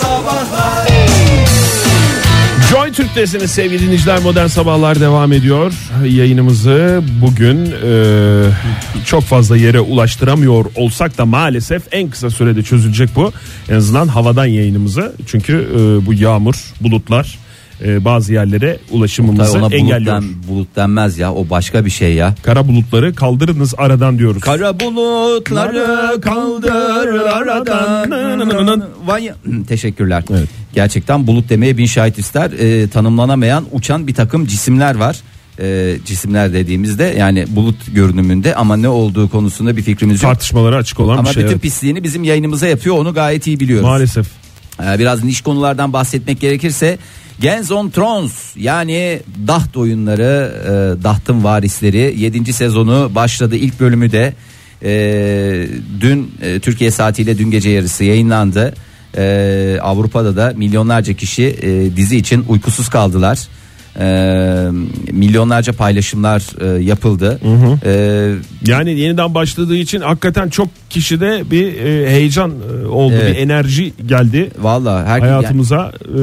Sabahlar Joy Türk'tesiniz sevgili dinleyiciler Modern Sabahlar devam ediyor. Yayınımızı bugün e, çok fazla yere ulaştıramıyor olsak da maalesef en kısa sürede çözülecek bu. En azından havadan yayınımızı. Çünkü e, bu yağmur, bulutlar e, bazı yerlere Tabii ulaşımımızı ona bulut, engelliyor. den, bulut denmez ya o başka bir şey ya. Kara bulutları kaldırınız aradan diyoruz. Kara bulutları kaldır aradan. Vay Teşekkürler. Evet. Gerçekten bulut demeye bin şahit ister. Ee, tanımlanamayan uçan bir takım cisimler var. Ee, cisimler dediğimizde yani bulut görünümünde ama ne olduğu konusunda bir fikrimiz yok. Tartışmalara açık olan Ama bir şey. bütün evet. pisliğini bizim yayınımıza yapıyor onu gayet iyi biliyoruz. Maalesef. Ee, biraz niş konulardan bahsetmek gerekirse Gens on Thrones yani Daht oyunları e, Daht'ın varisleri 7. sezonu başladı ilk bölümü de e, dün e, Türkiye saatiyle dün gece yarısı yayınlandı. E, Avrupa'da da milyonlarca kişi e, dizi için uykusuz kaldılar. E, milyonlarca paylaşımlar e, yapıldı. E, Yani yeniden başladığı için hakikaten çok kişide bir e, heyecan oldu, Evet. bir enerji geldi Valla hayatımıza. E,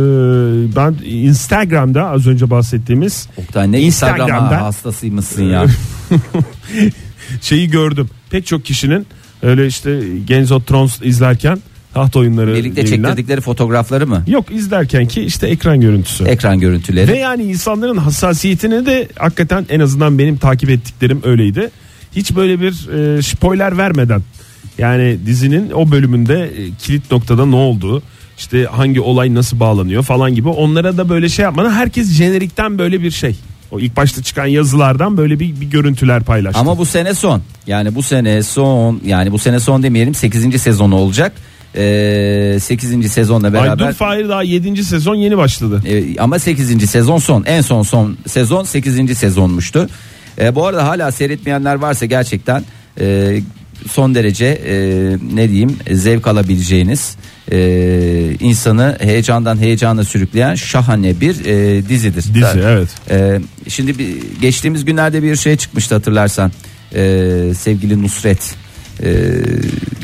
ben Instagram'da az önce bahsettiğimiz Oktay ne Instagram Instagram'da- hastasıymışsın ya. şeyi gördüm. Pek çok kişinin öyle işte Games of Thrones izlerken taht oyunları Birlikte yayınlan- çektirdikleri fotoğrafları mı? Yok izlerken ki işte ekran görüntüsü. Ekran görüntüleri. Ve yani insanların hassasiyetini de hakikaten en azından benim takip ettiklerim öyleydi. Hiç böyle bir e, spoiler vermeden yani dizinin o bölümünde e, kilit noktada ne olduğu işte hangi olay nasıl bağlanıyor falan gibi onlara da böyle şey yapmadan herkes jenerikten böyle bir şey. O ilk başta çıkan yazılardan böyle bir, bir görüntüler paylaştı. Ama bu sene son. Yani bu sene son yani bu sene son demeyelim 8. sezonu olacak. Ee, 8. sezonla beraber dur Fahir daha 7. sezon yeni başladı. Ee, ama 8. sezon son. En son son sezon 8. sezonmuştu. Ee, bu arada hala seyretmeyenler varsa gerçekten e, son derece e, ne diyeyim zevk alabileceğiniz e, insanı heyecandan heyecana sürükleyen şahane bir e, dizidir. Dizi evet. Ee, şimdi bir, geçtiğimiz günlerde bir şey çıkmıştı hatırlarsan. Ee, sevgili Nusret e,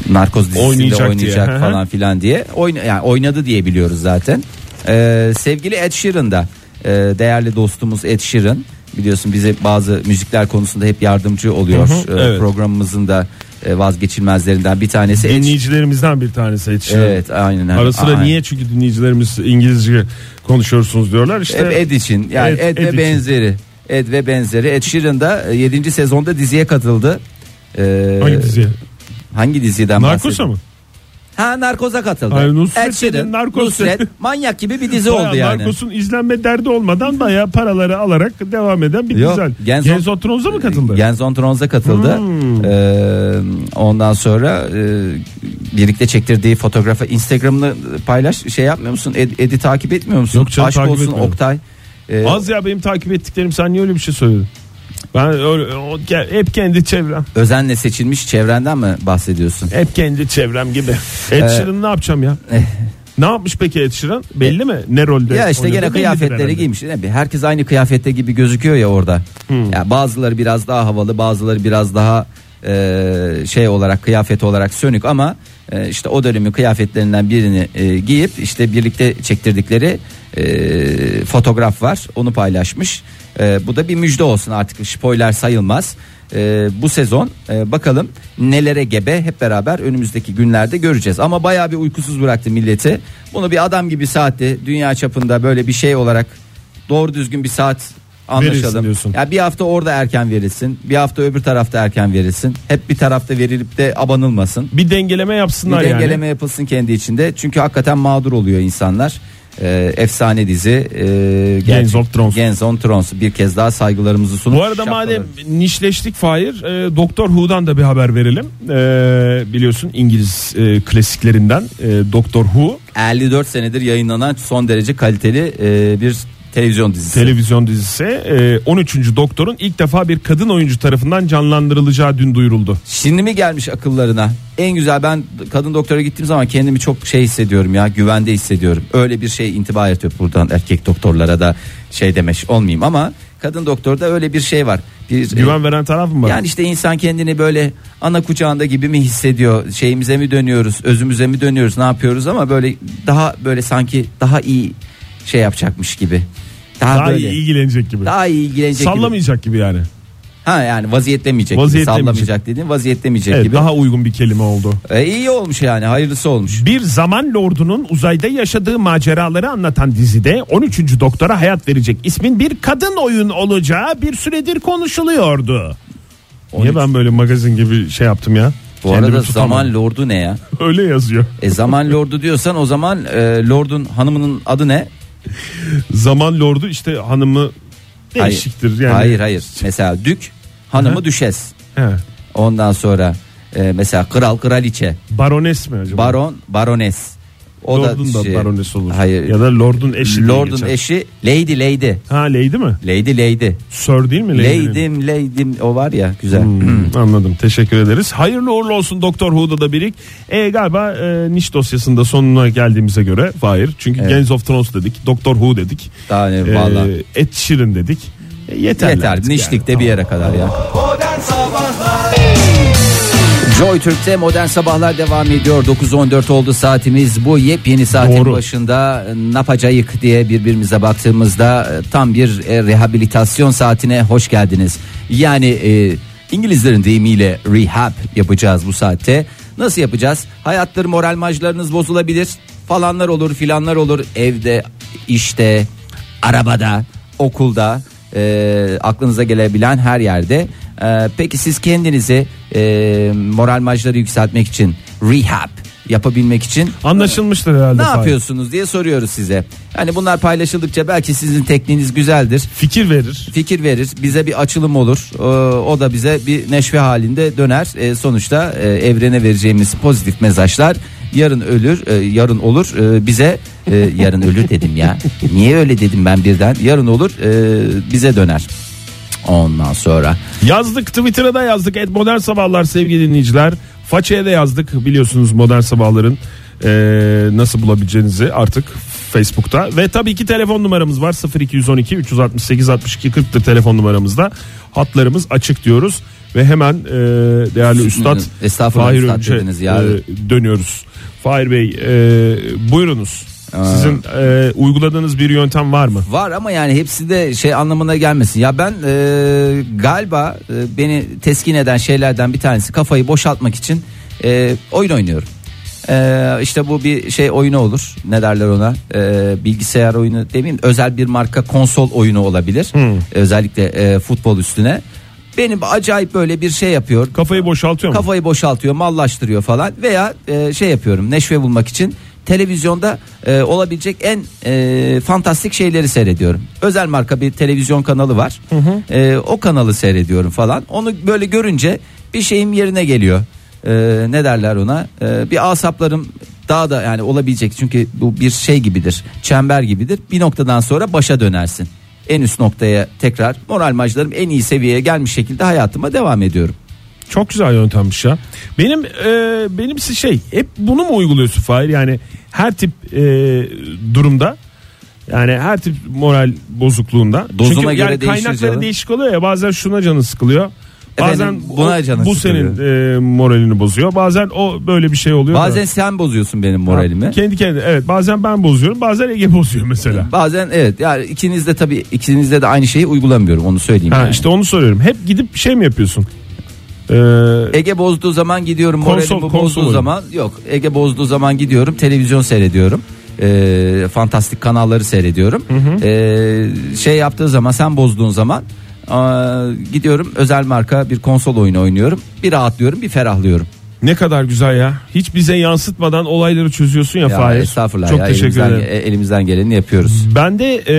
narkoz dizisinde Oynayacak oynayacak, diye. Falan filan diye Oyna, yani oynadı diye biliyoruz zaten. Ee, sevgili Ed Sheeran da e, değerli dostumuz Ed Sheeran biliyorsun bize bazı müzikler konusunda hep yardımcı oluyor. Hı hı, Ee, evet. Programımızın da e, vazgeçilmezlerinden bir tanesi. Ed- Dinleyicilerimizden bir tanesi yetişiren. Evet aynen. Ara sıra Aynen. niye çünkü dinleyicilerimiz İngilizce konuşuyorsunuz diyorlar işte. Hep Ed için yani Ed- Ed, Ed ve için. benzeri. Ed ve benzeri. Ed Sheeran da 7. sezonda diziye katıldı. Ee, Hangi diziye? Hangi diziden Narkosa mı? Ha Narkoz'a katıldı. Hayır, Nusret Ed Sheeran, Narkoz Nusret, manyak gibi bir dizi oldu yani. Narcos'un izlenme derdi olmadan bayağı paraları alarak devam eden bir Yok, güzel. Genz- Genz of Thrones'a mı katıldı? Gens on Thrones'a katıldı. Hmm. Ee, ondan sonra e, birlikte çektirdiği fotoğrafı Instagram'ını paylaş şey yapmıyor musun? Ed, Ed'i takip etmiyor musun? Yok canım, Aşk takip olsun etmiyorum. Oktay. Ee, Az ya benim takip ettiklerim sen niye öyle bir şey söyledin? Ben öyle, o, hep kendi çevrem. özenle seçilmiş çevrenden mi bahsediyorsun? Hep kendi çevrem gibi. Ed Ee, Sheeran ne yapacağım ya? Eh. Ne yapmış peki Ed Sheeran? Belli mi? Ne rolde? Ya işte oynadı? gene Bellidir kıyafetleri giymiş. Ne bileyim, Herkes aynı kıyafette gibi gözüküyor ya orada. Hmm. Ya bazıları biraz daha havalı, bazıları biraz daha e, şey olarak kıyafet olarak sönük ama e, işte o dönemin kıyafetlerinden birini e, giyip işte birlikte çektirdikleri e, fotoğraf var. Onu paylaşmış. E, bu da bir müjde olsun artık spoiler sayılmaz. E, bu sezon e, bakalım nelere gebe hep beraber önümüzdeki günlerde göreceğiz. Ama bayağı bir uykusuz bıraktı milleti. Bunu bir adam gibi saatte dünya çapında böyle bir şey olarak doğru düzgün bir saat anlaşalım. diyorsun. Ya bir hafta orada erken verilsin. Bir hafta öbür tarafta erken verilsin. Hep bir tarafta verilip de abanılmasın. Bir dengeleme Bir yapsınlar dengeleme yani. yapılsın kendi içinde. Çünkü hakikaten mağdur oluyor insanlar. Ee, efsane dizi e, gerçek- of Thrones. Games of Thrones. Bir kez daha saygılarımızı sunup Bu arada şapkaları- madem nişleştik Fahir e, Doktor Who'dan da bir haber verelim. E, biliyorsun İngiliz e, klasiklerinden e, Doktor Who 54 senedir yayınlanan son derece kaliteli e, bir televizyon dizisi. televizyon dizisi e, 13. Doktor'un ilk defa bir kadın oyuncu tarafından canlandırılacağı dün duyuruldu. Şimdi mi gelmiş akıllarına? En güzel ben kadın doktora gittiğim zaman kendimi çok şey hissediyorum ya güvende hissediyorum. Öyle bir şey intiba yaratıyor buradan erkek doktorlara da şey demiş olmayayım ama kadın doktorda öyle bir şey var. Bir, Güven veren taraf mı var? Yani işte insan kendini böyle ana kucağında gibi mi hissediyor? Şeyimize mi dönüyoruz? Özümüze mi dönüyoruz? Ne yapıyoruz ama böyle daha böyle sanki daha iyi şey yapacakmış gibi. Daha, Daha böyle iyi ilgilenecek gibi. daha iyi ilgilenecek gibi. Sallamayacak gibi yani. Ha yani vaziyetlemeyecek. gibi. Vaziyetlemeyecek. Sallamayacak dediğin vaziyetlemeyecek Evet, gibi. daha uygun bir kelime oldu. E, iyi olmuş yani hayırlısı olmuş. Bir zaman lordunun uzayda yaşadığı maceraları anlatan dizide 13. doktora hayat verecek ismin bir kadın oyun olacağı bir süredir konuşuluyordu. Niye 13. ben böyle magazin gibi şey yaptım ya? Bu Kendimi arada tutamadım. zaman lordu ne ya? öyle yazıyor. E zaman lordu diyorsan o zaman e, lordun hanımının adı ne? Zaman lordu işte hanımı değişiktir hayır. yani. Hayır hayır. Mesela dük hanımı düşes. He. Ondan sonra e, mesela kral kraliçe, Barones mi acaba? baron barones. O Lord'un da şey- barones olur. Hayır. Ya da lordun eşi. Lord'un eşi lady lady. Ha lady mi? Lady lady. Sir değil mi? lady'nin? Lady'm lady'm o var ya güzel. Hmm, anladım teşekkür ederiz. Hayırlı uğurlu olsun Doktor Who'da da birik. E, galiba e, niş dosyasında sonuna geldiğimize göre Fahir. Çünkü Evet. Games of Thrones dedik. Doktor Who dedik. Daha ne E, valla. Ed Sheeran dedik. E, yeter. Yeter nişlikte bir yere kadar ya. Joy Türk'te modern sabahlar devam ediyor. 9.14 oldu saatimiz. Bu yepyeni saatin Doğru. başında e, ne yapacağız diye birbirimize baktığımızda e, tam bir e, rehabilitasyon saatine hoş geldiniz. Yani e, İngilizlerin deyimiyle rehab yapacağız bu saatte. Nasıl yapacağız? Hayatları moral majlarınız bozulabilir. Falanlar olur filanlar olur. Evde, işte, arabada, okulda e, aklınıza gelebilen her yerde. E, peki siz kendinizi e, moral majları yükseltmek için rehab yapabilmek için Anlaşılmıştır herhalde. ne Fahir. yapıyorsunuz diye soruyoruz size. Yani bunlar paylaşıldıkça belki sizin tekniğiniz güzeldir. Fikir verir. Fikir verir, bize bir açılım olur. Ee, o da bize bir neşve halinde döner. Ee, sonuçta e, evrene vereceğimiz pozitif mesajlar yarın ölür, e, yarın olur. e, bize e, yarın ölür dedim ya. Niye öyle dedim ben birden? Yarın olur, e, bize döner. Ondan sonra Yazdık Twitter'a da yazdık. Et Modern Sabahlar sevgili dinleyiciler. Façaya da yazdık biliyorsunuz Modern Sabahların e, nasıl bulabileceğinizi artık Facebook'ta. Ve tabii ki telefon numaramız var 0212 368 62 40'tır telefon numaramızda. Hatlarımız açık diyoruz. Ve hemen e, değerli Üstad Estağfurullah Fahir Üstad dediniz ya. e, dönüyoruz. Fahir Bey e, buyurunuz. Sizin e, uyguladığınız bir yöntem var mı? Var ama yani hepsi de şey anlamına gelmesin. Ya ben e, galiba e, beni teskin eden şeylerden bir tanesi kafayı boşaltmak için e, oyun oynuyorum. E, işte bu bir şey oyunu olur. Ne derler ona? E, bilgisayar oyunu demeyeyim. Özel bir marka konsol oyunu olabilir. Özellikle e, futbol üstüne. Benim acayip böyle bir şey yapıyor. Kafayı boşaltıyor mu? Kafayı boşaltıyor, mallaştırıyor falan veya e, şey yapıyorum. Neşve bulmak için televizyonda e, olabilecek en e, fantastik şeyleri seyrediyorum. Özel marka bir televizyon kanalı var. E, o kanalı seyrediyorum falan. Onu böyle görünce bir şeyim yerine geliyor. E, ne derler ona? E, bir asaplarım daha da yani olabilecek çünkü bu bir şey gibidir. Çember gibidir. Bir noktadan sonra başa dönersin. En üst noktaya tekrar moral majlarım en iyi seviyeye gelmiş şekilde hayatıma devam ediyorum. Çok güzel yöntemmiş ya. Benim e, benimsi şey hep bunu mu uyguluyorsun Fahir? Yani her tip e, durumda yani her tip moral bozukluğunda. Dozuna Çünkü göre yani kaynakları canım. değişik oluyor ya bazen şuna canı sıkılıyor. Bazen Efendim, buna o- canı bu sıkılıyor. senin e, moralini bozuyor. Bazen o böyle bir şey oluyor. da. Bazen sen bozuyorsun benim moralimi. kendi kendine evet bazen ben bozuyorum bazen Ege bozuyor mesela. Bazen evet yani ikiniz de tabii ikinizde de aynı şeyi uygulamıyorum onu söyleyeyim. Ha, yani. işte onu soruyorum. Hep gidip şey mi yapıyorsun? Ee, Ege bozduğu zaman gidiyorum Konsol- moralimi bozduğu zaman yok Ege bozduğu zaman gidiyorum televizyon seyrediyorum. Ee, fantastik kanalları seyrediyorum. Ee, şey yaptığı zaman sen bozduğun zaman aa, gidiyorum özel marka bir konsol oyunu oynuyorum. Bir rahatlıyorum bir ferahlıyorum. ne kadar güzel ya. Hiç bize yansıtmadan olayları çözüyorsun ya, Ya, Fahir. estağfurullah Çok ya, teşekkür elimizden, ederim. elimizden geleni yapıyoruz. Ben de e,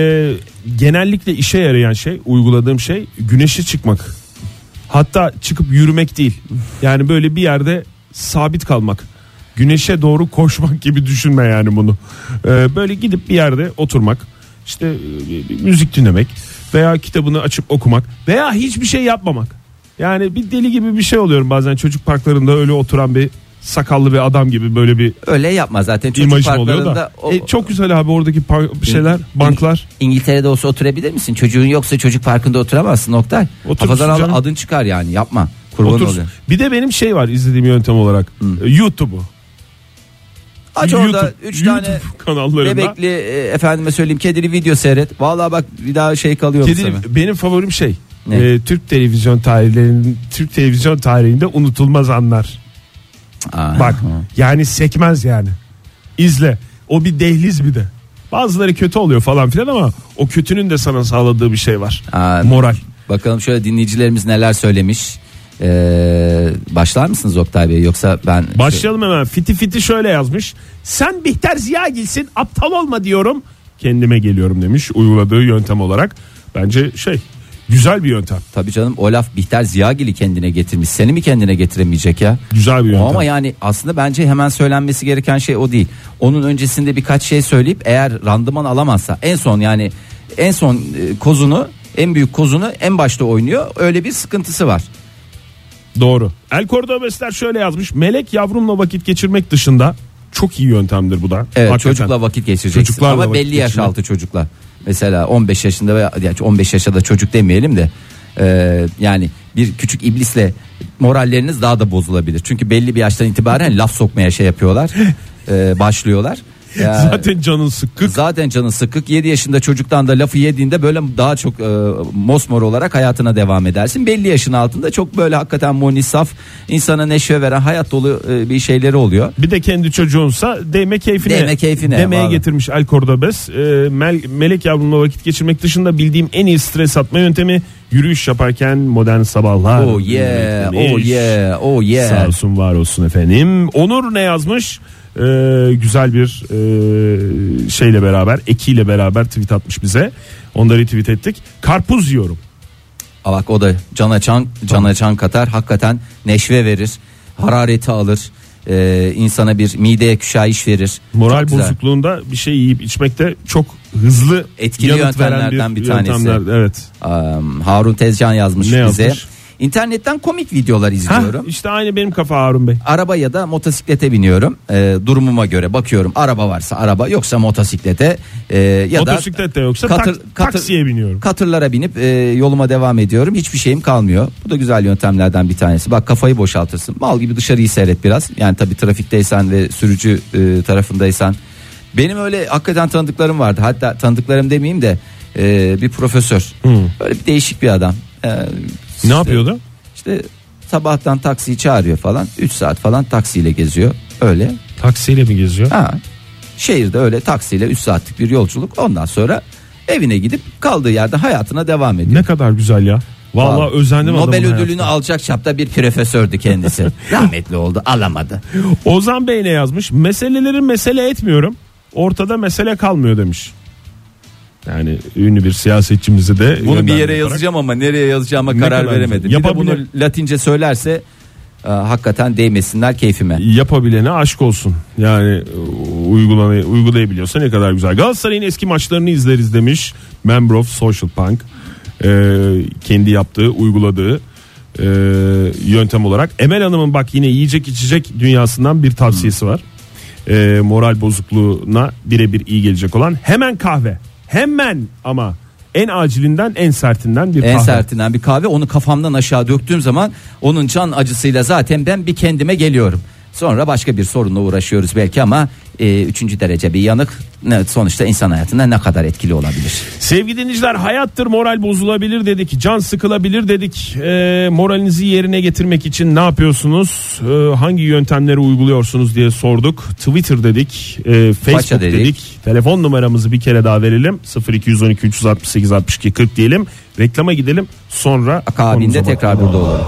genellikle işe yarayan şey, uyguladığım şey güneşe çıkmak. Hatta çıkıp yürümek değil. Yani böyle bir yerde sabit kalmak. Güneşe doğru koşmak gibi düşünme yani bunu. E, böyle gidip bir yerde oturmak. işte e, müzik dinlemek veya kitabını açıp okumak veya hiçbir şey yapmamak. Yani bir deli gibi bir şey oluyorum bazen çocuk parklarında öyle oturan bir sakallı bir adam gibi böyle bir Öyle yapma zaten çocuk imajım oluyor parklarında. da. o- E, çok güzel abi oradaki şeyler, banklar. İngiltere'de olsa oturabilir misin? Çocuğun yoksa çocuk parkında oturamazsın Oktay. Kafadan al, adın çıkar yani yapma. Kurban Otursun. oluyor. Bir de benim şey var izlediğim yöntem olarak. E, YouTube'u. Aç orada 3 YouTube tane kanallarında. bebekli e, efendime söyleyeyim kedili video seyret. Vallahi bak bir daha şey kalıyor mu Kedi, sana? benim favorim şey. Ne? e, Türk televizyon tarihlerinin Türk televizyon tarihinde unutulmaz anlar. Aa, Bak yani sekmez yani. İzle. O bir dehliz bir de. Bazıları kötü oluyor falan filan ama o kötünün de sana sağladığı bir şey var. Aa, Moral. Bakalım şöyle dinleyicilerimiz neler söylemiş. Ee, başlar mısınız Oktay Bey yoksa ben Başlayalım hemen. Fiti Fiti şöyle yazmış. Sen Bihter Ziyagil'sin aptal olma diyorum. Kendime geliyorum demiş uyguladığı yöntem olarak. Bence şey güzel bir yöntem. Tabii canım o laf Bihter Ziyagil'i kendine getirmiş. Seni mi kendine getiremeyecek ya? Güzel bir yöntem. Ama yani aslında bence hemen söylenmesi gereken şey o değil. Onun öncesinde birkaç şey söyleyip eğer randıman alamazsa en son yani en son e, kozunu en büyük kozunu en başta oynuyor. Öyle bir sıkıntısı var. Doğru. El Cordobesler şöyle yazmış. Melek yavrumla vakit geçirmek dışında çok iyi yöntemdir bu da. Evet Hakikaten. çocukla vakit geçireceksin Çocuklarla ama vakit belli yaş altı çocukla. Mesela 15 yaşında veya yani 15 yaşa da çocuk demeyelim de e, yani bir küçük iblisle moralleriniz daha da bozulabilir. Çünkü belli bir yaştan itibaren laf sokmaya şey yapıyorlar. e, başlıyorlar. Ya- Zaten canın sıkkık. Zaten canı sıkık 7 yaşında çocuktan da lafı yediğinde böyle daha çok e, mosmor olarak hayatına devam edersin. Belli yaşın altında çok böyle hakikaten moni saf insana neşve veren hayat dolu e, bir şeyleri oluyor. Bir de kendi çocuğunsa değme keyfine. Değme keyfine, Demeye vallahi. getirmiş El Cordobes. Ee, Mel- melek yavrumla vakit geçirmek dışında bildiğim en iyi stres atma yöntemi yürüyüş yaparken modern sabahlar. Oh yeah, oh yeah, oh yeah. Sağ olsun var olsun efendim. Onur ne yazmış? Ee, güzel bir e, şeyle beraber ekiyle beraber tweet atmış bize. Onları retweet ettik. Karpuz yiyorum. Aa, Bak o da cana çan, cana çan katar. Hakikaten neşve verir. Harareti alır. Ee, insana bir mideye küşayiş verir. Moral Çok güzel. bozukluğunda bir şey yiyip içmekte çok hızlı Etkili yanıt veren yöntemlerden bir tanesi. Evet. Am, Harun Tezcan yazmış Ne bize. yazmış? İnternetten komik videolar izliyorum. Hah, işte aynı benim kafa Harun Bey. Araba ya da motosiklete biniyorum. Ee, durumuma göre bakıyorum. Araba varsa araba yoksa motosiklete e, ya da Motosiklet de yoksa katır- tak- katır- taksiye biniyorum. katırlara binip e, yoluma devam ediyorum. Hiçbir şeyim kalmıyor. Bu da güzel yöntemlerden bir tanesi. Bak kafayı boşaltırsın. Mal gibi dışarıyı seyret biraz. Yani tabii trafikteysen ve sürücü e, tarafındaysan. Benim öyle hakikaten tanıdıklarım vardı. Hatta tanıdıklarım demeyeyim de e, bir profesör. Böyle bir değişik bir adam. E, Ne yapıyordu? İşte sabahtan taksiyi çağırıyor falan. 3 saat falan taksiyle geziyor. Öyle. Taksiyle mi geziyor? Ha. Şehirde öyle taksiyle 3 saatlik bir yolculuk. Ondan sonra evine gidip kaldığı yerde hayatına devam ediyor. Ne kadar güzel ya. Vallahi özendim Nobel ödülünü hayatına. alacak çapta bir profesördü kendisi. Rahmetli oldu alamadı. Ozan Bey ne yazmış? Meseleleri mesele etmiyorum. Ortada mesele kalmıyor demiş. Yani ünlü bir siyasetçimizi de Bunu bir yere yaparak. yazacağım ama nereye yazacağıma Ne karar kadar veremedim. Bir de bunu Yapabilir. Latince söylerse e, hakikaten değmesinler keyfime. Yapabilene aşk olsun. Yani e, uygulay uygulayabiliyorsa ne kadar güzel. Galatasaray'ın eski maçlarını izleriz demiş. Member of Social Punk. Ee, kendi yaptığı, uyguladığı e, yöntem olarak. Emel Hanım'ın bak yine yiyecek içecek dünyasından bir tavsiyesi var. Ee, moral bozukluğuna birebir iyi gelecek olan hemen kahve. Hemen ama en acilinden en sertinden bir En kahve. sertinden bir kahve onu kafamdan aşağı döktüğüm zaman onun can acısıyla zaten ben bir kendime geliyorum. Sonra başka bir sorunla uğraşıyoruz belki ama e, üçüncü derece bir yanık ne, sonuçta insan hayatında ne kadar etkili olabilir. Sevgili dinleyiciler hayattır moral bozulabilir dedik. Can sıkılabilir dedik. Ee, moralinizi yerine getirmek için ne yapıyorsunuz? Ee, hangi yöntemleri uyguluyorsunuz diye sorduk. Twitter dedik. e, Facebook dedik. dedik. Telefon numaramızı bir kere daha verelim. 0212 368 62 40 diyelim. Reklama gidelim. Sonra Akabinde tekrar burada olalım.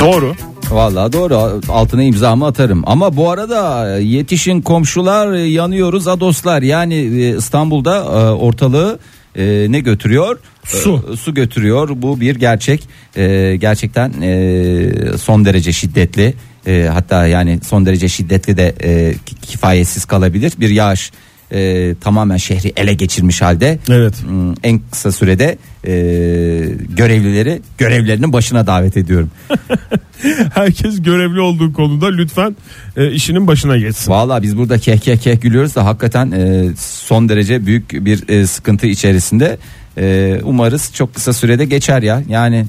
Doğru. Vallahi doğru. Altına imzamı atarım. Ama bu arada yetişin komşular yanıyoruz adoslar. Yani e, İstanbul'da e, ortalığı e, ne götürüyor? Su. E, su götürüyor. Bu bir gerçek. E, gerçekten e, son derece şiddetli. E, hatta yani son derece şiddetli de e, ki- kifayetsiz kalabilir. Bir yağış e, tamamen şehri ele geçirmiş halde. Evet. Hmm, En kısa sürede e, görevlileri görevlerinin başına davet ediyorum. Herkes görevli olduğu konuda lütfen e, işinin başına geçsin. Vallahi biz burada keh keh keh gülüyoruz da hakikaten e, son derece büyük bir e, sıkıntı içerisinde. E, umarız çok kısa sürede geçer ya. Yani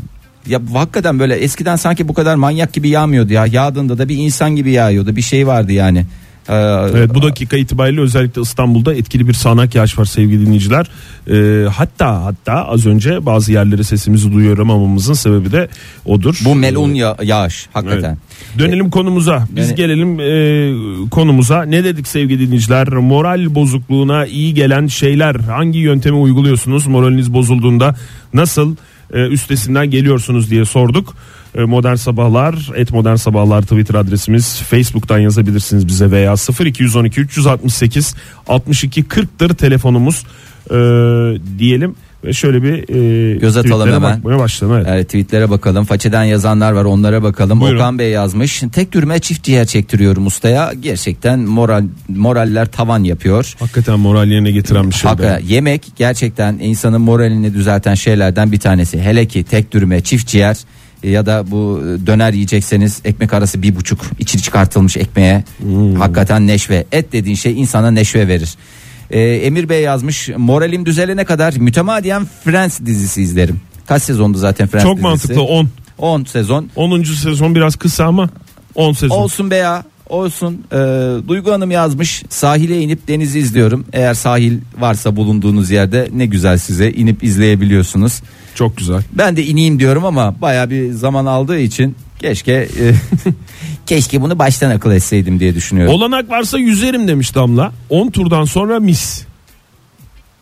ya hakikaten böyle eskiden sanki bu kadar manyak gibi yağmıyordu ya. Yağdığında da bir insan gibi yağıyordu. Bir şey vardı yani. E, Evet, bu dakika itibariyle özellikle İstanbul'da etkili bir sağanak yağış var sevgili dinleyiciler. Ee, hatta hatta az önce bazı yerlere sesimizi duyuramamamızın sebebi de odur. bu melun ya- yağış hakikaten. Evet. Dönelim konumuza. Biz Yani- gelelim e, konumuza. Ne dedik sevgili dinleyiciler? Moral bozukluğuna iyi gelen şeyler. Hangi yöntemi uyguluyorsunuz? Moraliniz bozulduğunda nasıl e, üstesinden geliyorsunuz diye sorduk. E, modern sabahlar, et modern sabahlar Twitter adresimiz. Facebook'tan yazabilirsiniz bize veya 0212 368 62 40'tır telefonumuz e, diyelim. Ve şöyle bir e, Göz atalım hemen. bakmaya başlayalım. Evet. Evet, tweetlere bakalım. Façeden yazanlar var onlara bakalım. Buyurun. Okan Bey yazmış. Tek dürme çift ciğer çektiriyorum ustaya. Gerçekten moral moraller tavan yapıyor. Hakikaten moral yerine getiren bir şey. Hakikaten yemek gerçekten insanın moralini düzelten şeylerden bir tanesi. Hele ki tek dürme çift ciğer ya da bu e, döner yiyecekseniz ekmek arası bir buçuk içi çıkartılmış ekmeğe Hmm. hakikaten neşve et dediğin şey insana neşve verir. E, Emir Bey yazmış moralim düzelene kadar mütemadiyen Friends dizisi izlerim. Kaç sezondu zaten Friends Çok dizisi? mantıklı 10. 10 sezon. 10. sezon biraz kısa ama 10 sezon. Olsun be ya. Olsun. Ee, Duygu Hanım yazmış. Sahile inip denizi izliyorum. Eğer sahil varsa bulunduğunuz yerde ne güzel size inip izleyebiliyorsunuz. Çok güzel. Ben de ineyim diyorum ama baya bir zaman aldığı için keşke e, keşke bunu baştan akıl etseydim diye düşünüyorum. Olanak varsa yüzerim demiş Damla. 10 turdan sonra mis.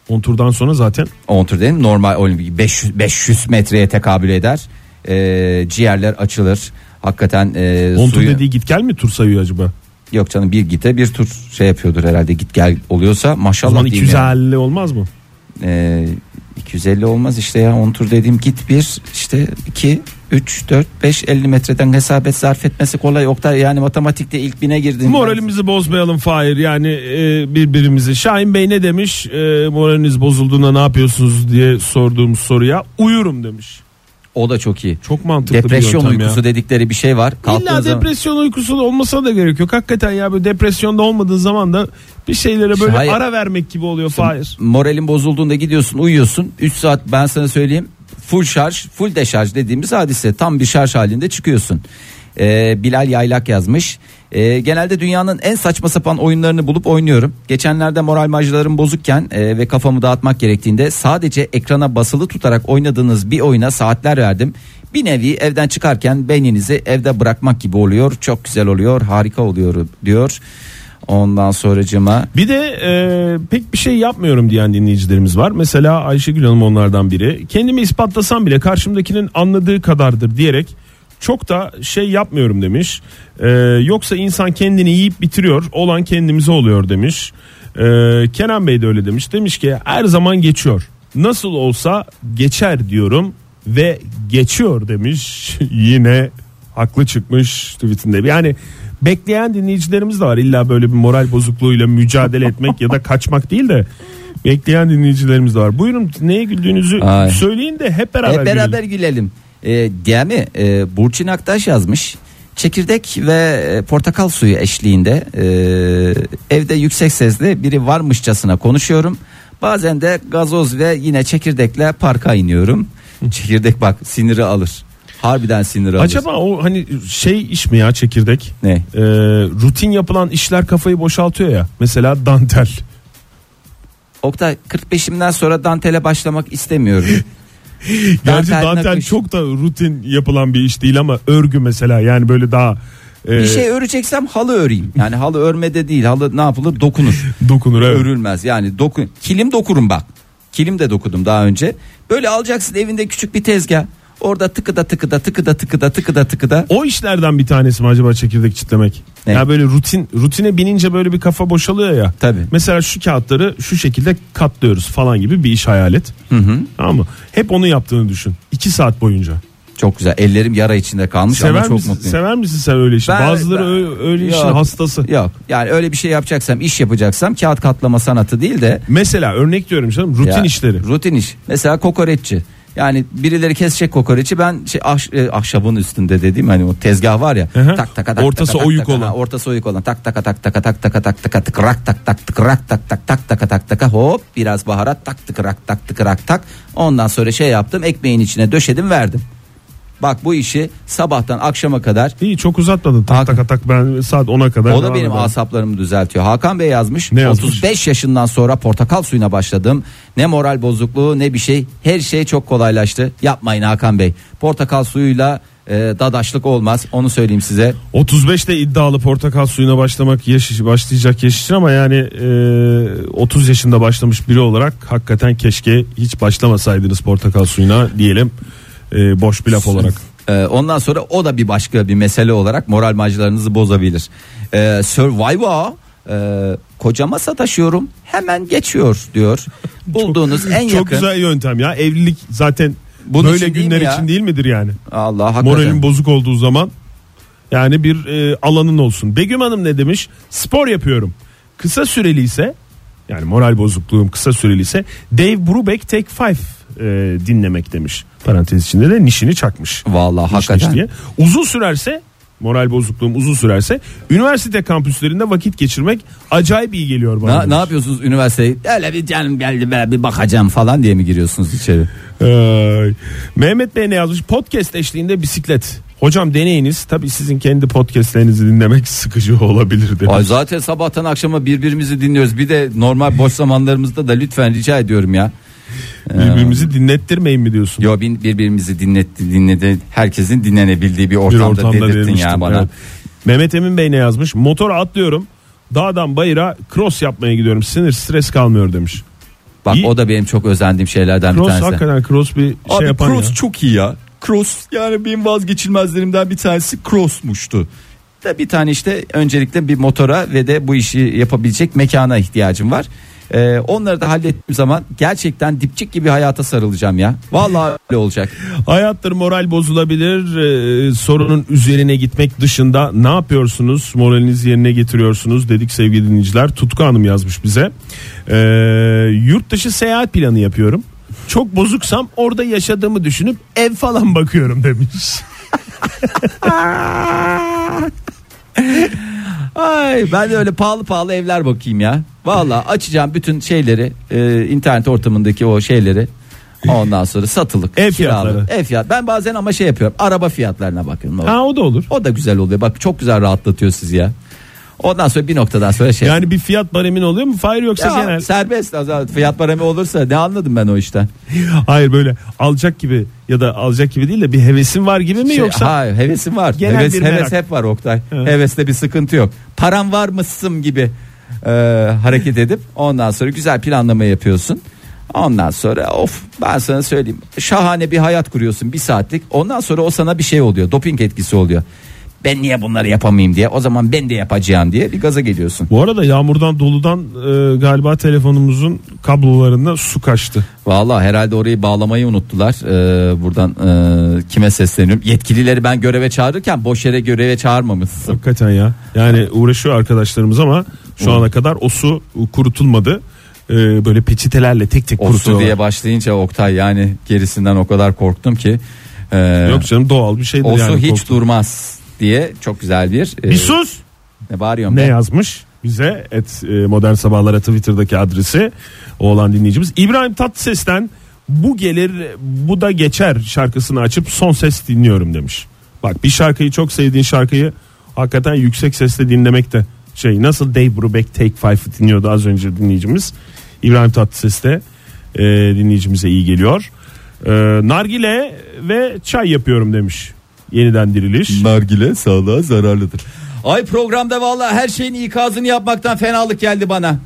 10 turdan sonra zaten 10 tur dedim normal olimpik 500 500 metreye tekabül eder. Ee, ciğerler açılır. Hakikaten e, 10 tur suyu- dediği git gel mi tur sayıyor acaba? yok canım bir gite bir tur şey yapıyordur herhalde git gel oluyorsa O maşallah zaman diyeyim yani. 250 olmaz mı? Ee, 250 olmaz işte ya 10 tur dediğim git bir işte 2 3 4 5 50 metreden hesap et zarf etmesi kolay Oktay yani matematikte ilk bine girdin. Moralimizi bozmayalım Fahir yani e, birbirimizi. Şahin Bey ne demiş? E, moraliniz bozulduğunda ne yapıyorsunuz diye sorduğumuz soruya uyurum demiş. O da çok iyi. Çok mantıklı Depresyon bir uykusu ya. dedikleri bir şey var. Kalktığın İlla zaman- depresyon uykusu olmasa da gerek yok. Hakikaten ya böyle depresyonda olmadığın zaman da bir şeylere böyle Hayır. ara vermek gibi oluyor Fahir. moralin bozulduğunda gidiyorsun uyuyorsun 3 saat ben sana söyleyeyim full şarj full deşarj dediğimiz hadise tam bir şarj halinde çıkıyorsun. Ee, Bilal Yaylak yazmış. Ee, genelde dünyanın en saçma sapan oyunlarını bulup oynuyorum. Geçenlerde moral majlarım bozukken e, ve kafamı dağıtmak gerektiğinde sadece ekrana basılı tutarak oynadığınız bir oyuna saatler verdim. Bir nevi evden çıkarken beyninizi evde bırakmak gibi oluyor. Çok güzel oluyor, harika oluyor diyor. Ondan sonracıma Bir de e, pek bir şey yapmıyorum diyen dinleyicilerimiz var. Mesela Ayşegül Hanım onlardan biri. Kendimi ispatlasam bile karşımdakinin anladığı kadardır diyerek çok da şey yapmıyorum demiş. E, yoksa insan kendini yiyip bitiriyor. Olan kendimize oluyor demiş. E, Kenan Bey de öyle demiş. Demiş ki her zaman geçiyor. Nasıl olsa geçer diyorum ve geçiyor demiş. Yine haklı çıkmış tweetinde. Yani bekleyen dinleyicilerimiz de var. İlla böyle bir moral bozukluğuyla mücadele etmek ya da kaçmak değil de bekleyen dinleyicilerimiz de var. Buyurun neye güldüğünüzü Ay. söyleyin de hep beraber, Hep beraber gülelim. gülelim. Ee, değil mi? Ee, Burçin Aktaş yazmış. Çekirdek ve e, portakal suyu eşliğinde e, evde yüksek sesle biri varmışçasına konuşuyorum. Bazen de gazoz ve yine çekirdekle parka iniyorum. Çekirdek bak siniri alır. Harbiden siniri alır. Acaba o hani şey iş mi ya çekirdek? Ne? Ee, rutin yapılan işler kafayı boşaltıyor ya. Mesela dantel. Oktay 45'imden sonra dantele başlamak istemiyorum. Gerçi Dantel, dantel çok da rutin yapılan bir iş değil ama örgü mesela yani böyle daha e, Bir şey öreceksem halı öreyim. Yani halı örmede değil halı ne yapılır dokunur. dokunur evet. örülmez. Yani dokun kilim dokurum bak. Kilim de dokudum daha önce. Böyle alacaksın evinde küçük bir tezgah. Orada tıkıda tıkıda tıkıda tıkıda tıkıda tıkıda. O işlerden bir tanesi mi acaba çekirdek çitlemek? Ne? Ya böyle rutin rutine binince böyle bir kafa boşalıyor ya. Tabii. Mesela şu kağıtları şu şekilde katlıyoruz falan gibi bir iş hayal et. Hı hı. Tamam mı? Hep onu yaptığını düşün. 2 saat boyunca. Çok güzel. Ellerim yara içinde kalmış ama Sever çok misin, mutluyum. sever misin sen öyle işi? Ben- Bazıları ben- ö- öyle işin Yok. hastası. Yok. Yani öyle bir şey yapacaksam, iş yapacaksam kağıt katlama sanatı değil de Mesela örnek diyorum canım rutin Ya, işleri. Rutin iş. Mesela kokoreççi. Yani birileri kesecek kokoreçi ben şey ahş- e, ahşabın üstünde dediğim hani o tezgah var ya. Hı. tak taka tak Ortası taka tak oyuk taka, olan. ortası oyuk olan. Tak taka tak taka tak taka tak taka tık rak tak tak tık rak tak tak tak taka tak taka hop biraz baharat tak tık rak tak tık rak tak. Ondan sonra şey yaptım ekmeğin içine döşedim verdim. Bak bu işi sabahtan akşama kadar İyi çok uzatmadın. Tak Hakan. tak tak ben saat 10'a kadar. o da benim ederim. asaplarımı düzeltiyor. Hakan Bey yazmış. Ne yazmış? 35 yaşından sonra portakal suyuna başladım. Ne moral bozukluğu ne bir şey. Her şey çok kolaylaştı. Yapmayın Hakan Bey. Portakal suyuyla e, dadaşlık olmaz. Onu söyleyeyim size. 35'te iddialı portakal suyuna başlamak yaş, başlayacak yaş için ama yani e, 30 yaşında başlamış biri olarak hakikaten keşke hiç başlamasaydınız portakal suyuna diyelim e, boş bir laf olarak. E, ondan sonra o da bir başka bir mesele olarak moral maclarınızı bozabilir. E, Survivor e, kocama sataşıyorum hemen geçiyor diyor. Bulduğunuz en Çok yakın. güzel yöntem ya evlilik zaten Bunun böyle için değil günler ya? için değil midir yani? Allah hakikaten. Moralin bozuk olduğu zaman yani bir e, alanın olsun. Begüm Hanım ne demiş? Spor yapıyorum. Kısa süreli ise yani moral bozukluğum kısa süreli ise Dave Brubeck Take Five e, dinlemek demiş. Parantez içinde de nişini çakmış. Vallahi Niş hakikaten. niş diye. Uzun sürerse moral bozukluğum uzun sürerse üniversite kampüslerinde vakit geçirmek acayip iyi geliyor bana. Na- demiş. ne yapıyorsunuz üniversiteye? Öyle bir canım geldi be bir bakacağım falan diye mi giriyorsunuz içeri? Ay. Mehmet Bey ne yazmış? Podcast eşliğinde bisiklet. Hocam deneyiniz. Tabii sizin kendi podcastlerinizi dinlemek sıkıcı olabilir demiş. Ay zaten sabahtan akşama birbirimizi dinliyoruz. Bir de normal boş zamanlarımızda da lütfen rica ediyorum ya. Birbirimizi dinlettirmeyin mi diyorsun? Yo bin- birbirimizi dinletti dinledi. Herkesin dinlenebildiği bir Bir ortamda, ortamda dedirttin ya demiştim, bana. evet. Mehmet Emin Bey ne yazmış? Motora atlıyorum. Dağdan bayıra cross yapmaya gidiyorum. Sinir stres kalmıyor demiş. Bak İyi. o da benim çok özendiğim şeylerden bir Cross tanesi. hakikaten cross bir şey Abi yapan cross ya. çok iyi ya. Cross yani benim vazgeçilmezlerimden bir tanesi crossmuştu. Da bir tane işte öncelikle bir motora ve de bu işi yapabilecek mekana ihtiyacım var. Ee, onları da hallettiğim zaman gerçekten dipçik gibi hayata sarılacağım ya. Vallahi öyle olacak. Hayattır moral bozulabilir. Ee, sorunun üzerine gitmek dışında ne yapıyorsunuz? Moralinizi yerine getiriyorsunuz dedik sevgili dinleyiciler. Tutku Hanım yazmış bize. Ee, yurt dışı seyahat planı yapıyorum. Çok bozuksam orada yaşadığımı düşünüp ev falan bakıyorum demiş. Ay ben de öyle pahalı pahalı evler bakayım ya. Vallahi açacağım bütün şeyleri e, internet ortamındaki o şeyleri. Ondan sonra satılık. Ev fiyatları. Ev fiyat. Ben bazen ama şey yapıyorum. Araba fiyatlarına bakıyorum. Ha o da olur. O da güzel oluyor. Bak çok güzel rahatlatıyor sizi ya. Ondan sonra bir noktadan sonra şey. Yani bir fiyat baremin oluyor mu? Hayır yoksa Ya, genel. serbest azal- fiyat baremi olursa ne anladım ben o işten. Hayır böyle alacak gibi ya da alacak gibi değil de bir hevesin var gibi mi Şey, yoksa? hayır hevesim var. Genel heves, bir heves merak. hep var Oktay. Evet. Heveste bir sıkıntı yok. Param var mısın gibi e, hareket edip ondan sonra güzel planlama yapıyorsun. Ondan sonra of ben sana söyleyeyim şahane bir hayat kuruyorsun bir saatlik. Ondan sonra o sana bir şey oluyor. Doping etkisi oluyor. Ben niye bunları yapamayayım diye. O zaman ben de yapacağım diye bir gaza geliyorsun. Bu arada yağmurdan doludan e, galiba telefonumuzun kablolarında su kaçtı. Vallahi herhalde orayı bağlamayı unuttular. Ee, buradan e, kime sesleniyorum? Yetkilileri ben göreve çağırırken boş yere göreve çağırmamışsın. Hakikaten ya. Yani uğraşıyor arkadaşlarımız ama şu ana kadar o su kurutulmadı. E, böyle peçetelerle tek tek O su kurutuyorlar. diye başlayınca Oktay yani gerisinden o kadar korktum ki. e, Yok canım doğal bir şeydir o su yani. hiç korktum. durmaz diye çok güzel bir. e, Bir sus. Ne bağırıyorum Ne ben? yazmış bize et e, modern sabahlara Twitter'daki adresi o olan dinleyicimiz İbrahim Tatlıses'ten bu gelir bu da geçer şarkısını açıp son ses dinliyorum demiş. Bak bir şarkıyı çok sevdiğin şarkıyı hakikaten yüksek sesle dinlemekte şey nasıl Dave Brubeck Take Five'ı dinliyordu az önce dinleyicimiz İbrahim Tatlıses de e, dinleyicimize iyi geliyor. E, nargile ve çay yapıyorum demiş. Yeniden diriliş. Nargile sağlığa zararlıdır. Ay programda vallahi her şeyin ikazını yapmaktan fenalık geldi bana.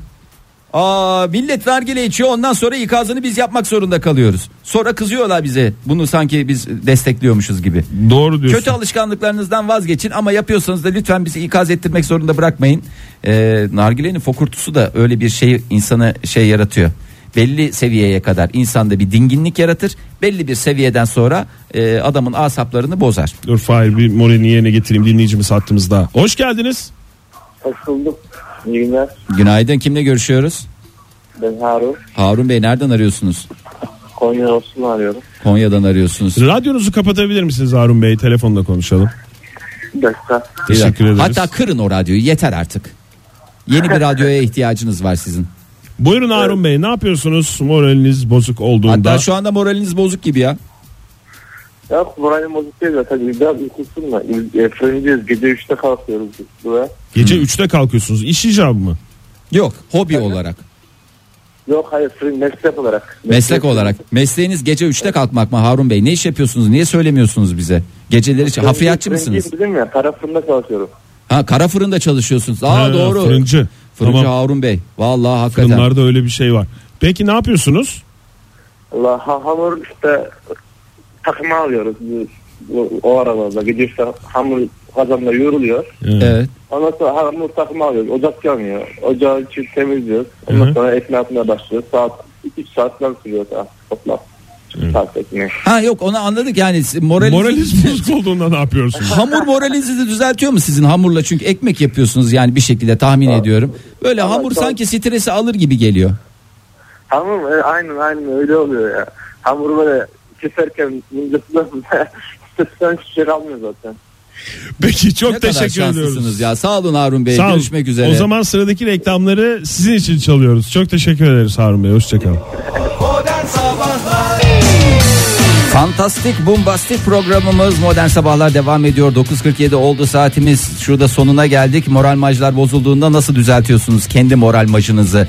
Aa, millet nargile içiyor ondan sonra ikazını biz yapmak zorunda kalıyoruz. Sonra kızıyorlar bize. Bunu sanki biz destekliyormuşuz gibi. Doğru diyorsun. Kötü alışkanlıklarınızdan vazgeçin ama yapıyorsanız da lütfen bizi ikaz ettirmek zorunda bırakmayın. Ee, nargilenin fokurtusu da öyle bir şey insana şey yaratıyor. Belli seviyeye kadar insanda bir dinginlik yaratır. Belli bir seviyeden sonra e, adamın asaplarını bozar. Dur Fahir bir moralini yerine getireyim dinleyicimiz hattımızda. Hoş geldiniz. Hoş bulduk. İyi günler. Günaydın kimle görüşüyoruz? Ben Harun. Harun Bey nereden arıyorsunuz? Konya Osman'ı arıyorum. Konya'dan arıyorsunuz. Radyonuzu kapatabilir misiniz Harun Bey? Telefonla konuşalım. Dakika. Teşekkür ederiz. Hatta kırın o radyoyu yeter artık. Yeni bir radyoya ihtiyacınız var sizin. Buyurun Harun Bey ne yapıyorsunuz moraliniz bozuk olduğunda? Hatta şu anda moraliniz bozuk gibi ya. Ya moralim bozuk değil zaten. Biraz uykusum var. E, fırıncıyız. Gece 3'te kalkıyoruz biz buraya. Gece 3'te kalkıyorsunuz. İş icabı mı? Yok hobi olarak. Yok hayır meslek olarak. Meslek olarak. Mesleğiniz gece 3'te kalkmak mı Harun Bey? Ne iş yapıyorsunuz? Niye söylemiyorsunuz bize? Geceleri Fırıncı- hafriyatçı mısınız? fırıncıyım Dedim ya kara fırında çalışıyorum. Ha kara fırında çalışıyorsunuz. Aa Ha, doğru. Fırıncı. Fırıncı Tamam. Harun Bey. Vallahi hakikaten. Fırınlarda öyle bir şey var. Peki ne yapıyorsunuz? Allah ha, hamur işte takıma alıyoruz. Bu- o aralarda. Gece işte hamur kazanda yoğruluyor. Evet. Ondan sonra hamur takımı alıyoruz. Ocak yanıyor. Ocağı için temizliyoruz. Ondan sonra ekmeği atmaya başlıyoruz. Saat 3 saatler sürüyor saat toplam. Ha yok onu anladık yani siz moraliniz, Moraliniz bozuk olduğunda ne yapıyorsunuz? Hamur moralinizi de düzeltiyor mu sizin hamurla çünkü ekmek yapıyorsunuz yani bir şekilde tahmin ediyorum. Böyle Ama hamur çok- sanki stresi alır gibi geliyor. Hamur e, aynen aynen öyle oluyor ya. Hamuru böyle keserken mıncıklı stresten hiçbir şey kalmıyor zaten. Peki çok ne teşekkür ediyoruz. ya. Sağ olun Harun Bey. Sağ olun. Görüşmek üzere. O zaman sıradaki reklamları sizin için çalıyoruz. Çok teşekkür ederiz Harun Bey. Hoşçakalın. Fantastik bombastik programımız Modern Sabahlar devam ediyor. 9.47 oldu saatimiz. Şurada sonuna geldik. Moral majlar bozulduğunda nasıl düzeltiyorsunuz kendi moral majınızı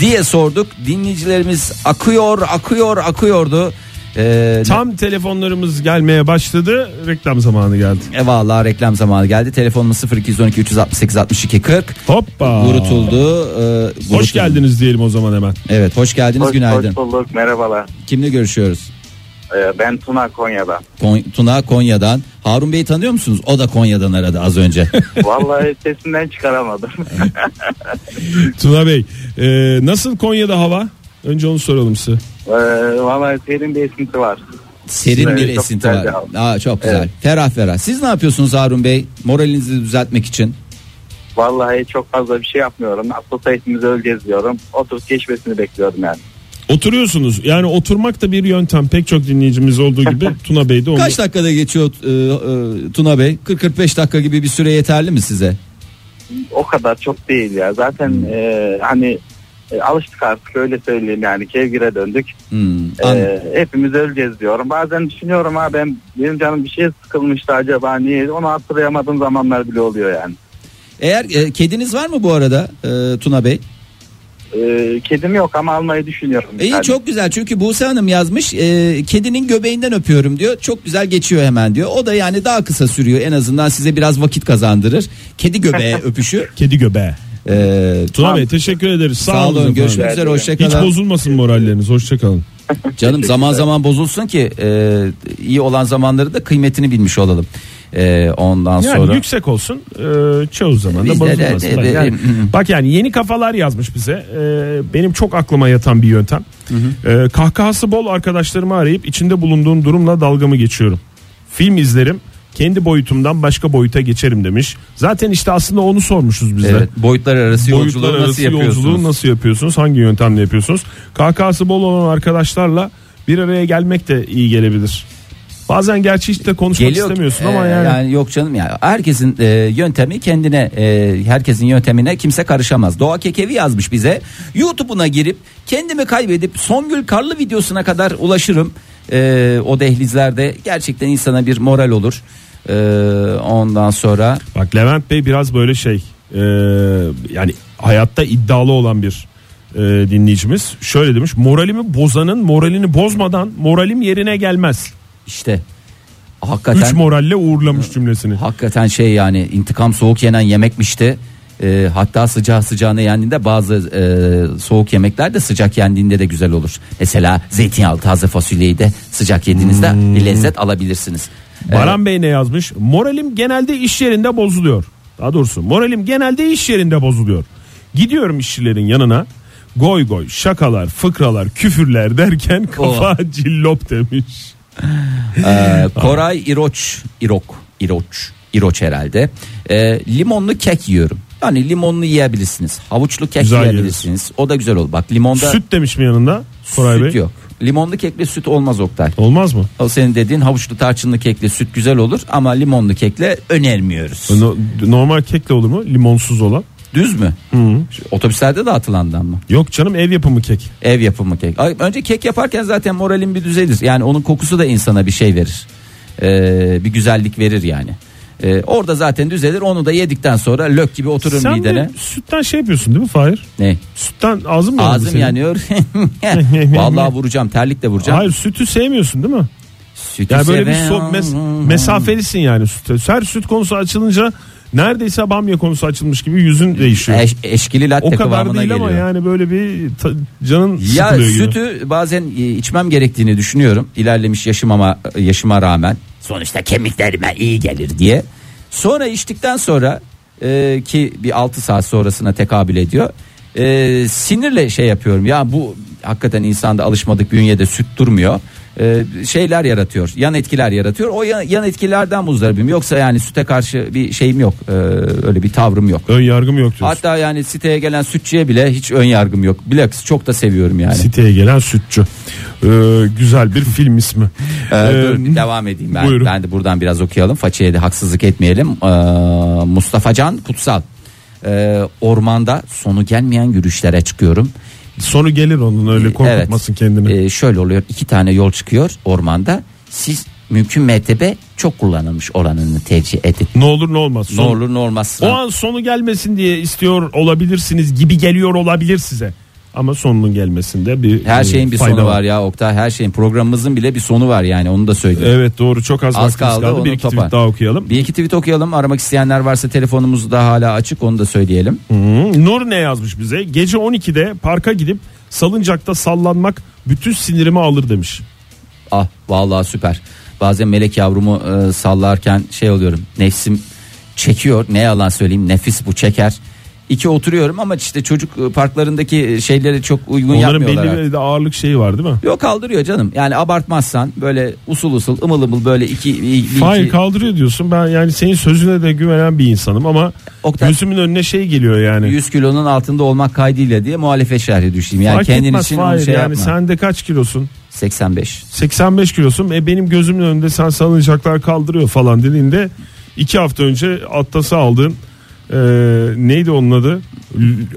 diye sorduk. Dinleyicilerimiz akıyor, akıyor, akıyordu. Ee, Tam telefonlarımız gelmeye başladı. Reklam zamanı geldi. E vallahi reklam zamanı geldi. Telefonumuz 0212 368 62 40. Hoppa. Vurutuldu. e, Hoş geldiniz diyelim o zaman hemen. Evet hoş geldiniz Hoş, günaydın. hoş bulduk merhabalar. Kimle görüşüyoruz? Ee, ben Tuna Konya'dan. Kon- Tuna Konya'dan. Harun Bey'i tanıyor musunuz? O da Konya'dan aradı az önce. Vallahi sesinden çıkaramadım. Tuna Bey e, nasıl Konya'da hava? Önce onu soralım size. ee, vallahi serin bir esinti var. Serin Evet, bir esinti var. Aa, çok güzel. Evet. Ferah ferah. Siz ne yapıyorsunuz Harun Bey? Moralinizi düzeltmek için. Vallahi çok fazla bir şey yapmıyorum. Nasıl hepimiz öleceğiz diyorum. Oturup geçmesini bekliyorum yani. Oturuyorsunuz. Yani oturmak da bir yöntem. Pek çok dinleyicimiz olduğu gibi Tuna Bey de onu. Kaç dakikada geçiyor e, e, Tuna Bey? 40-45 dakika gibi bir süre yeterli mi size? O kadar çok değil ya. Zaten Hmm. ee, hani e, alıştık artık öyle söyleyeyim yani kevgire döndük. Hmm, Ee, hepimiz öleceğiz diyorum. Bazen düşünüyorum ha ben benim canım bir şey sıkılmıştı acaba niye onu hatırlayamadığım zamanlar bile oluyor yani. Eğer e, kediniz var mı bu arada e, Tuna Bey? Ee, kedim yok ama almayı düşünüyorum. İyi Yani. çok güzel çünkü Buse Hanım yazmış e, kedinin göbeğinden öpüyorum diyor. Çok güzel geçiyor hemen diyor. O da yani daha kısa sürüyor en azından size biraz vakit kazandırır. Kedi göbeğe öpüşü. Kedi göbeği. E, Tuna Bey teşekkür ederiz. Sağ, sağ olun görüşmek üzere Hiç hoşçakalın. bozulmasın moralleriniz. Hoşçakalın. Canım zaman zaman bozulsun ki e, iyi olan zamanları da kıymetini bilmiş olalım. E, ondan Yani sonra. yüksek olsun e, çoğu zaman da bozulmasın. de- Bak de- yani, Hı. bak yani yeni kafalar yazmış bize. E, benim çok aklıma yatan bir yöntem. E, kahkahası bol arkadaşlarımı arayıp içinde bulunduğum durumla dalgamı geçiyorum. Film izlerim. Kendi boyutumdan başka boyuta geçerim demiş. Zaten işte aslında onu sormuşuz biz de. Evet, boyutlar arası yolculuğu Boyutlar nasıl arası yapıyorsunuz? yolculuğu nasıl yapıyorsunuz? Hangi yöntemle yapıyorsunuz? KK'sı bol olan arkadaşlarla bir araya gelmek de iyi gelebilir. Bazen gerçi hiç de konuşmak Geliyor, istemiyorsun e, ama yani. yok canım ya herkesin e, yöntemi kendine e, herkesin yöntemine kimse karışamaz. Doğa Kekevi yazmış bize. YouTube'una girip kendimi kaybedip Songül Karlı videosuna kadar ulaşırım. E, o dehlizlerde gerçekten insana bir moral olur. E, ondan sonra Bak Levent Bey biraz böyle şey e, yani hayatta iddialı olan bir e, dinleyicimiz. Şöyle demiş moralimi bozanın moralini bozmadan moralim yerine gelmez. İşte Üç hakikaten moralle uğurlamış cümlesini. hakikaten şey yani intikam soğuk yenen yemekmişti. E, hatta sıcağı sıcağına yendiğinde bazı e, soğuk yemekler de sıcak yendiğinde de güzel olur. Mesela zeytinyağlı taze fasulyeyi de sıcak yediğinizde Hmm. bir lezzet alabilirsiniz. E, Baran Bey ne yazmış? Moralim genelde iş yerinde bozuluyor. Daha doğrusu moralim genelde iş yerinde bozuluyor. Gidiyorum işçilerin yanına. goy goy, şakalar, fıkralar, küfürler derken kafa cillop demiş. Ee, Koray İroç, İrok, İroç, İroç herhalde. Ee, limonlu kek yiyorum. Yani limonlu yiyebilirsiniz. Havuçlu kek Güzel yiyebilirsiniz. O da güzel olur. Bak limonda süt, Süt demiş mi yanında Koray Bey? yok. Limonlu kekle süt olmaz Oktay. Olmaz mı? O senin dediğin havuçlu tarçınlı kekle süt güzel olur ama limonlu kekle önermiyoruz. No- normal kekle olur mu? Limonsuz olan. Düz mü? Hı. Otobüslerde dağıtılandan mı? Yok canım ev yapımı kek. Ev yapımı kek. Ay, Önce kek yaparken zaten moralin bir düzelir. Yani onun kokusu da insana bir şey verir. Ee, bir güzellik verir yani. Ee, orada zaten düzelir. Onu da yedikten sonra lök gibi oturur Sen midene. de sütten şey yapıyorsun değil mi Fahir? Ne? Sütten ağzın mı Ağzım senin? yanıyor. Vallahi vuracağım. Terlikle vuracağım. Hayır sütü sevmiyorsun değil mi? Sütü Yani böyle bir seven- so- mes- mesafelisin yani sütte. Her süt konusu açılınca neredeyse bamya konusu açılmış gibi yüzün değişiyor. Eş- eşkili latte o kadar değil ama geliyor. yani böyle bir ta- canın Ya sıkılıyor gibi. sütü bazen e, içmem gerektiğini düşünüyorum. İlerlemiş yaşımama yaşıma rağmen. Sonuçta kemiklerime iyi gelir diye. Sonra içtikten sonra e, ki bir 6 saat sonrasına tekabül ediyor. E, sinirle şey yapıyorum. Ya bu hakikaten insanda alışmadık bünyede süt durmuyor. E, şeyler yaratıyor. Yan etkiler yaratıyor. O yan, yan etkilerden muzdaribim. Yoksa yani süte karşı bir şeyim yok. E, öyle bir tavrım yok. Ön yargım yok diyorsun. Hatta yani siteye gelen sütçüye bile hiç ön yargım yok. Bilakis çok da seviyorum yani. Siteye gelen sütçü. Ee, güzel bir film ismi. Ee, Ee, dur, devam edeyim ben. buyurun. Ben de buradan biraz okuyalım. Façeye de haksızlık etmeyelim. Ee, Mustafa Can Kutsal. Ee, ormanda sonu gelmeyen yürüyüşlere çıkıyorum. Sonu gelir onun öyle korkutmasın Evet. kendini. Ee, şöyle oluyor. iki tane yol çıkıyor ormanda. Siz mümkün mertebe çok kullanılmış olanını tercih edin. ne olur ne olmaz. Ne Son- olur ne olmaz. O an sonu gelmesin diye istiyor olabilirsiniz gibi geliyor olabilir size. Ama sonunun gelmesinde bir Her e, şeyin bir sonu var ya Oktay. Her şeyin programımızın bile bir sonu var yani onu da söyleyeyim. Evet doğru çok az, Az kaldı, kaldı. Bir iki topar. tweet daha okuyalım. Bir iki tweet okuyalım. Aramak isteyenler varsa telefonumuz da hala açık onu da söyleyelim. Hı, Nur ne yazmış bize? Gece 12'de parka gidip salıncakta sallanmak bütün sinirimi alır demiş. Ah vallahi süper. Bazen melek yavrumu e, sallarken şey oluyorum. Nefsim çekiyor. Ne yalan söyleyeyim. Nefis bu çeker. İki oturuyorum ama işte çocuk e, parklarındaki şeyleri çok uygun Onların yapmıyorlar. belli artık. bir ağırlık şeyi var değil mi? Yok kaldırıyor canım. Yani abartmazsan böyle usul usul ımıl ımıl böyle iki, Hayır iki- kaldırıyor diyorsun. Ben yani senin sözüne de güvenen bir insanım ama Oktay- gözümün önüne şey geliyor yani. 100 kilonun altında olmak kaydıyla diye muhalefet şerhi düşeyim. Yani Fark kendin etmez için Fahir, şey yani yapma. sen de kaç kilosun? 85. 85 kilosun. E benim gözümün önünde sen salıncaklar kaldırıyor falan dediğinde iki hafta önce atlası aldığın e, neydi onun adı?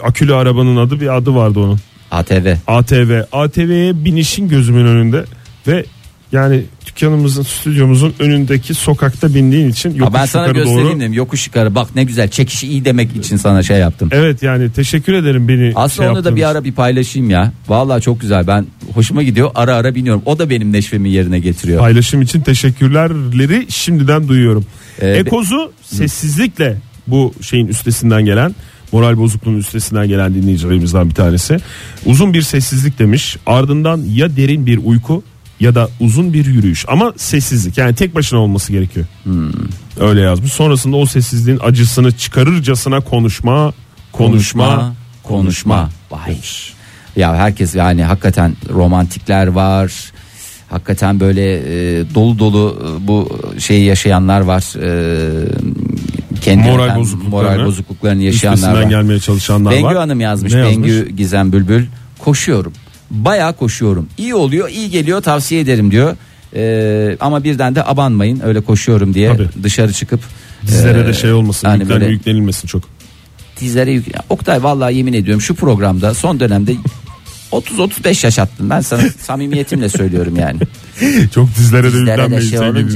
Akülü arabanın adı bir adı vardı onun. ATV. ATV. ATV'ye binişin gözümün önünde ve yani dükkanımızın stüdyomuzun önündeki sokakta bindiğin için Ha, yokuş ben sana yukarı göstereyim doğru. dedim. Yokuş yukarı bak ne güzel çekişi iyi demek için sana şey yaptım. Evet yani teşekkür ederim beni Aslında şey onu da bir ara bir paylaşayım ya. Vallahi çok güzel. Ben hoşuma gidiyor. Ara ara biniyorum. O da benim neşvemi yerine getiriyor. Paylaşım için teşekkürlerleri şimdiden duyuyorum. Ee, Ekozu sessizlikle bu şeyin üstesinden gelen moral bozukluğunun üstesinden gelen dinleyicilerimizden bir tanesi. Uzun bir sessizlik demiş. Ardından ya derin bir uyku ya da uzun bir yürüyüş ama sessizlik yani tek başına olması gerekiyor. Hmm. Öyle yazmış. Sonrasında o sessizliğin acısını çıkarırcasına konuşma, konuşma, konuşma. Vay. Ya herkes yani hakikaten romantikler var. Hakikaten böyle e, dolu dolu e, bu şeyi yaşayanlar var. E, kendi Moral yani bozukluklarını, moral bozukluklarını yaşayanlar var. gelmeye çalışanlar Bengü var. Hanım yazmış. Ne Bengü Gizem Bülbül. Koşuyorum. Bayağı koşuyorum. İyi oluyor, iyi geliyor, tavsiye ederim diyor. Ee, ama birden de abanmayın öyle koşuyorum diye Tabii. dışarı çıkıp Dizlere e, de şey olmasın, yüklen- böyle yüklenilmesin çok. dizlere yük... Oktay vallahi yemin ediyorum şu programda son dönemde 30-35 yaş attın. Ben sana samimiyetimle söylüyorum yani. Çok dizlere de yüklenmeyin şey sevgili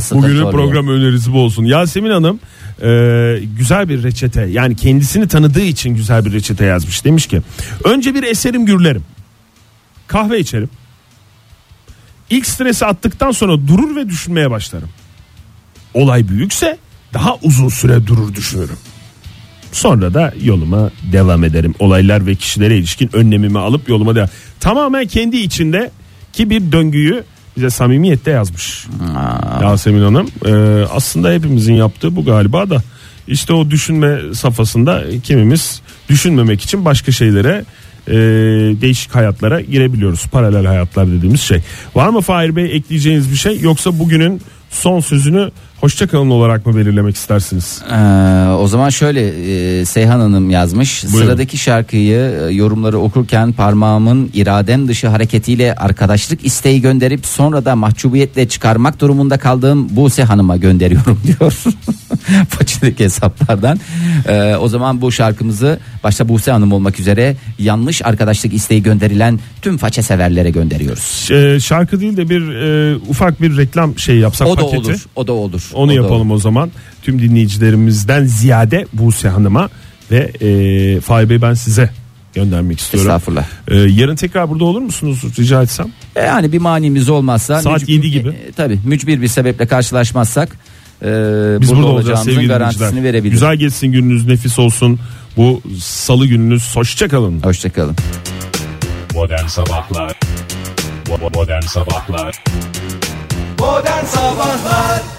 sıkıntı Bugünün program önerisi bu olsun. Yasemin Hanım e, güzel bir reçete yani kendisini tanıdığı için güzel bir reçete yazmış. Demiş ki önce bir eserim gürlerim. Kahve içerim. İlk stresi attıktan sonra durur ve düşünmeye başlarım. Olay büyükse daha uzun süre durur düşünürüm. Sonra da yoluma devam ederim. Olaylar ve kişilere ilişkin önlemimi alıp yoluma devam. Tamamen kendi içinde ki bir döngüyü bize samimiyette yazmış. Yasemin Hanım. Ee, aslında hepimizin yaptığı bu galiba da. İşte o düşünme safhasında kimimiz düşünmemek için başka şeylere e, değişik hayatlara girebiliyoruz. Paralel hayatlar dediğimiz şey. Var mı Fahir Bey ekleyeceğiniz bir şey yoksa bugünün son sözünü hoşçakalın olarak mı belirlemek istersiniz? Ee, o zaman şöyle e, Seyhan Hanım yazmış. Buyurun. Sıradaki şarkıyı e, yorumları okurken parmağımın iradem dışı hareketiyle arkadaşlık isteği gönderip sonra da mahcubiyetle çıkarmak durumunda kaldığım Buse Hanım'a gönderiyorum diyor. Paçadaki hesaplardan. Ee, o zaman bu şarkımızı başta Buse Hanım olmak üzere yanlış arkadaşlık isteği gönderilen tüm façe severlere gönderiyoruz. E, şarkı değil de bir e, ufak bir reklam şey yapsak O da paketi. olur. O da olur. Onu o yapalım o zaman. Tüm dinleyicilerimizden ziyade Buse Hanım'a ve e, Fahir Bey ben size göndermek istiyorum. Estağfurullah. E, yarın tekrar burada olur musunuz rica etsem? E, Yani bir manimiz olmazsa Saat yedi gibi. E, tabii mücbir bir sebeple karşılaşmazsak e, Biz burada, olacağız olacağımızın sevgili garantisini verebiliriz. Güzel geçsin gününüz nefis olsun. Bu salı gününüz hoşçakalın. Hoşçakalın. Modern Sabahlar Modern Sabahlar Modern Sabahlar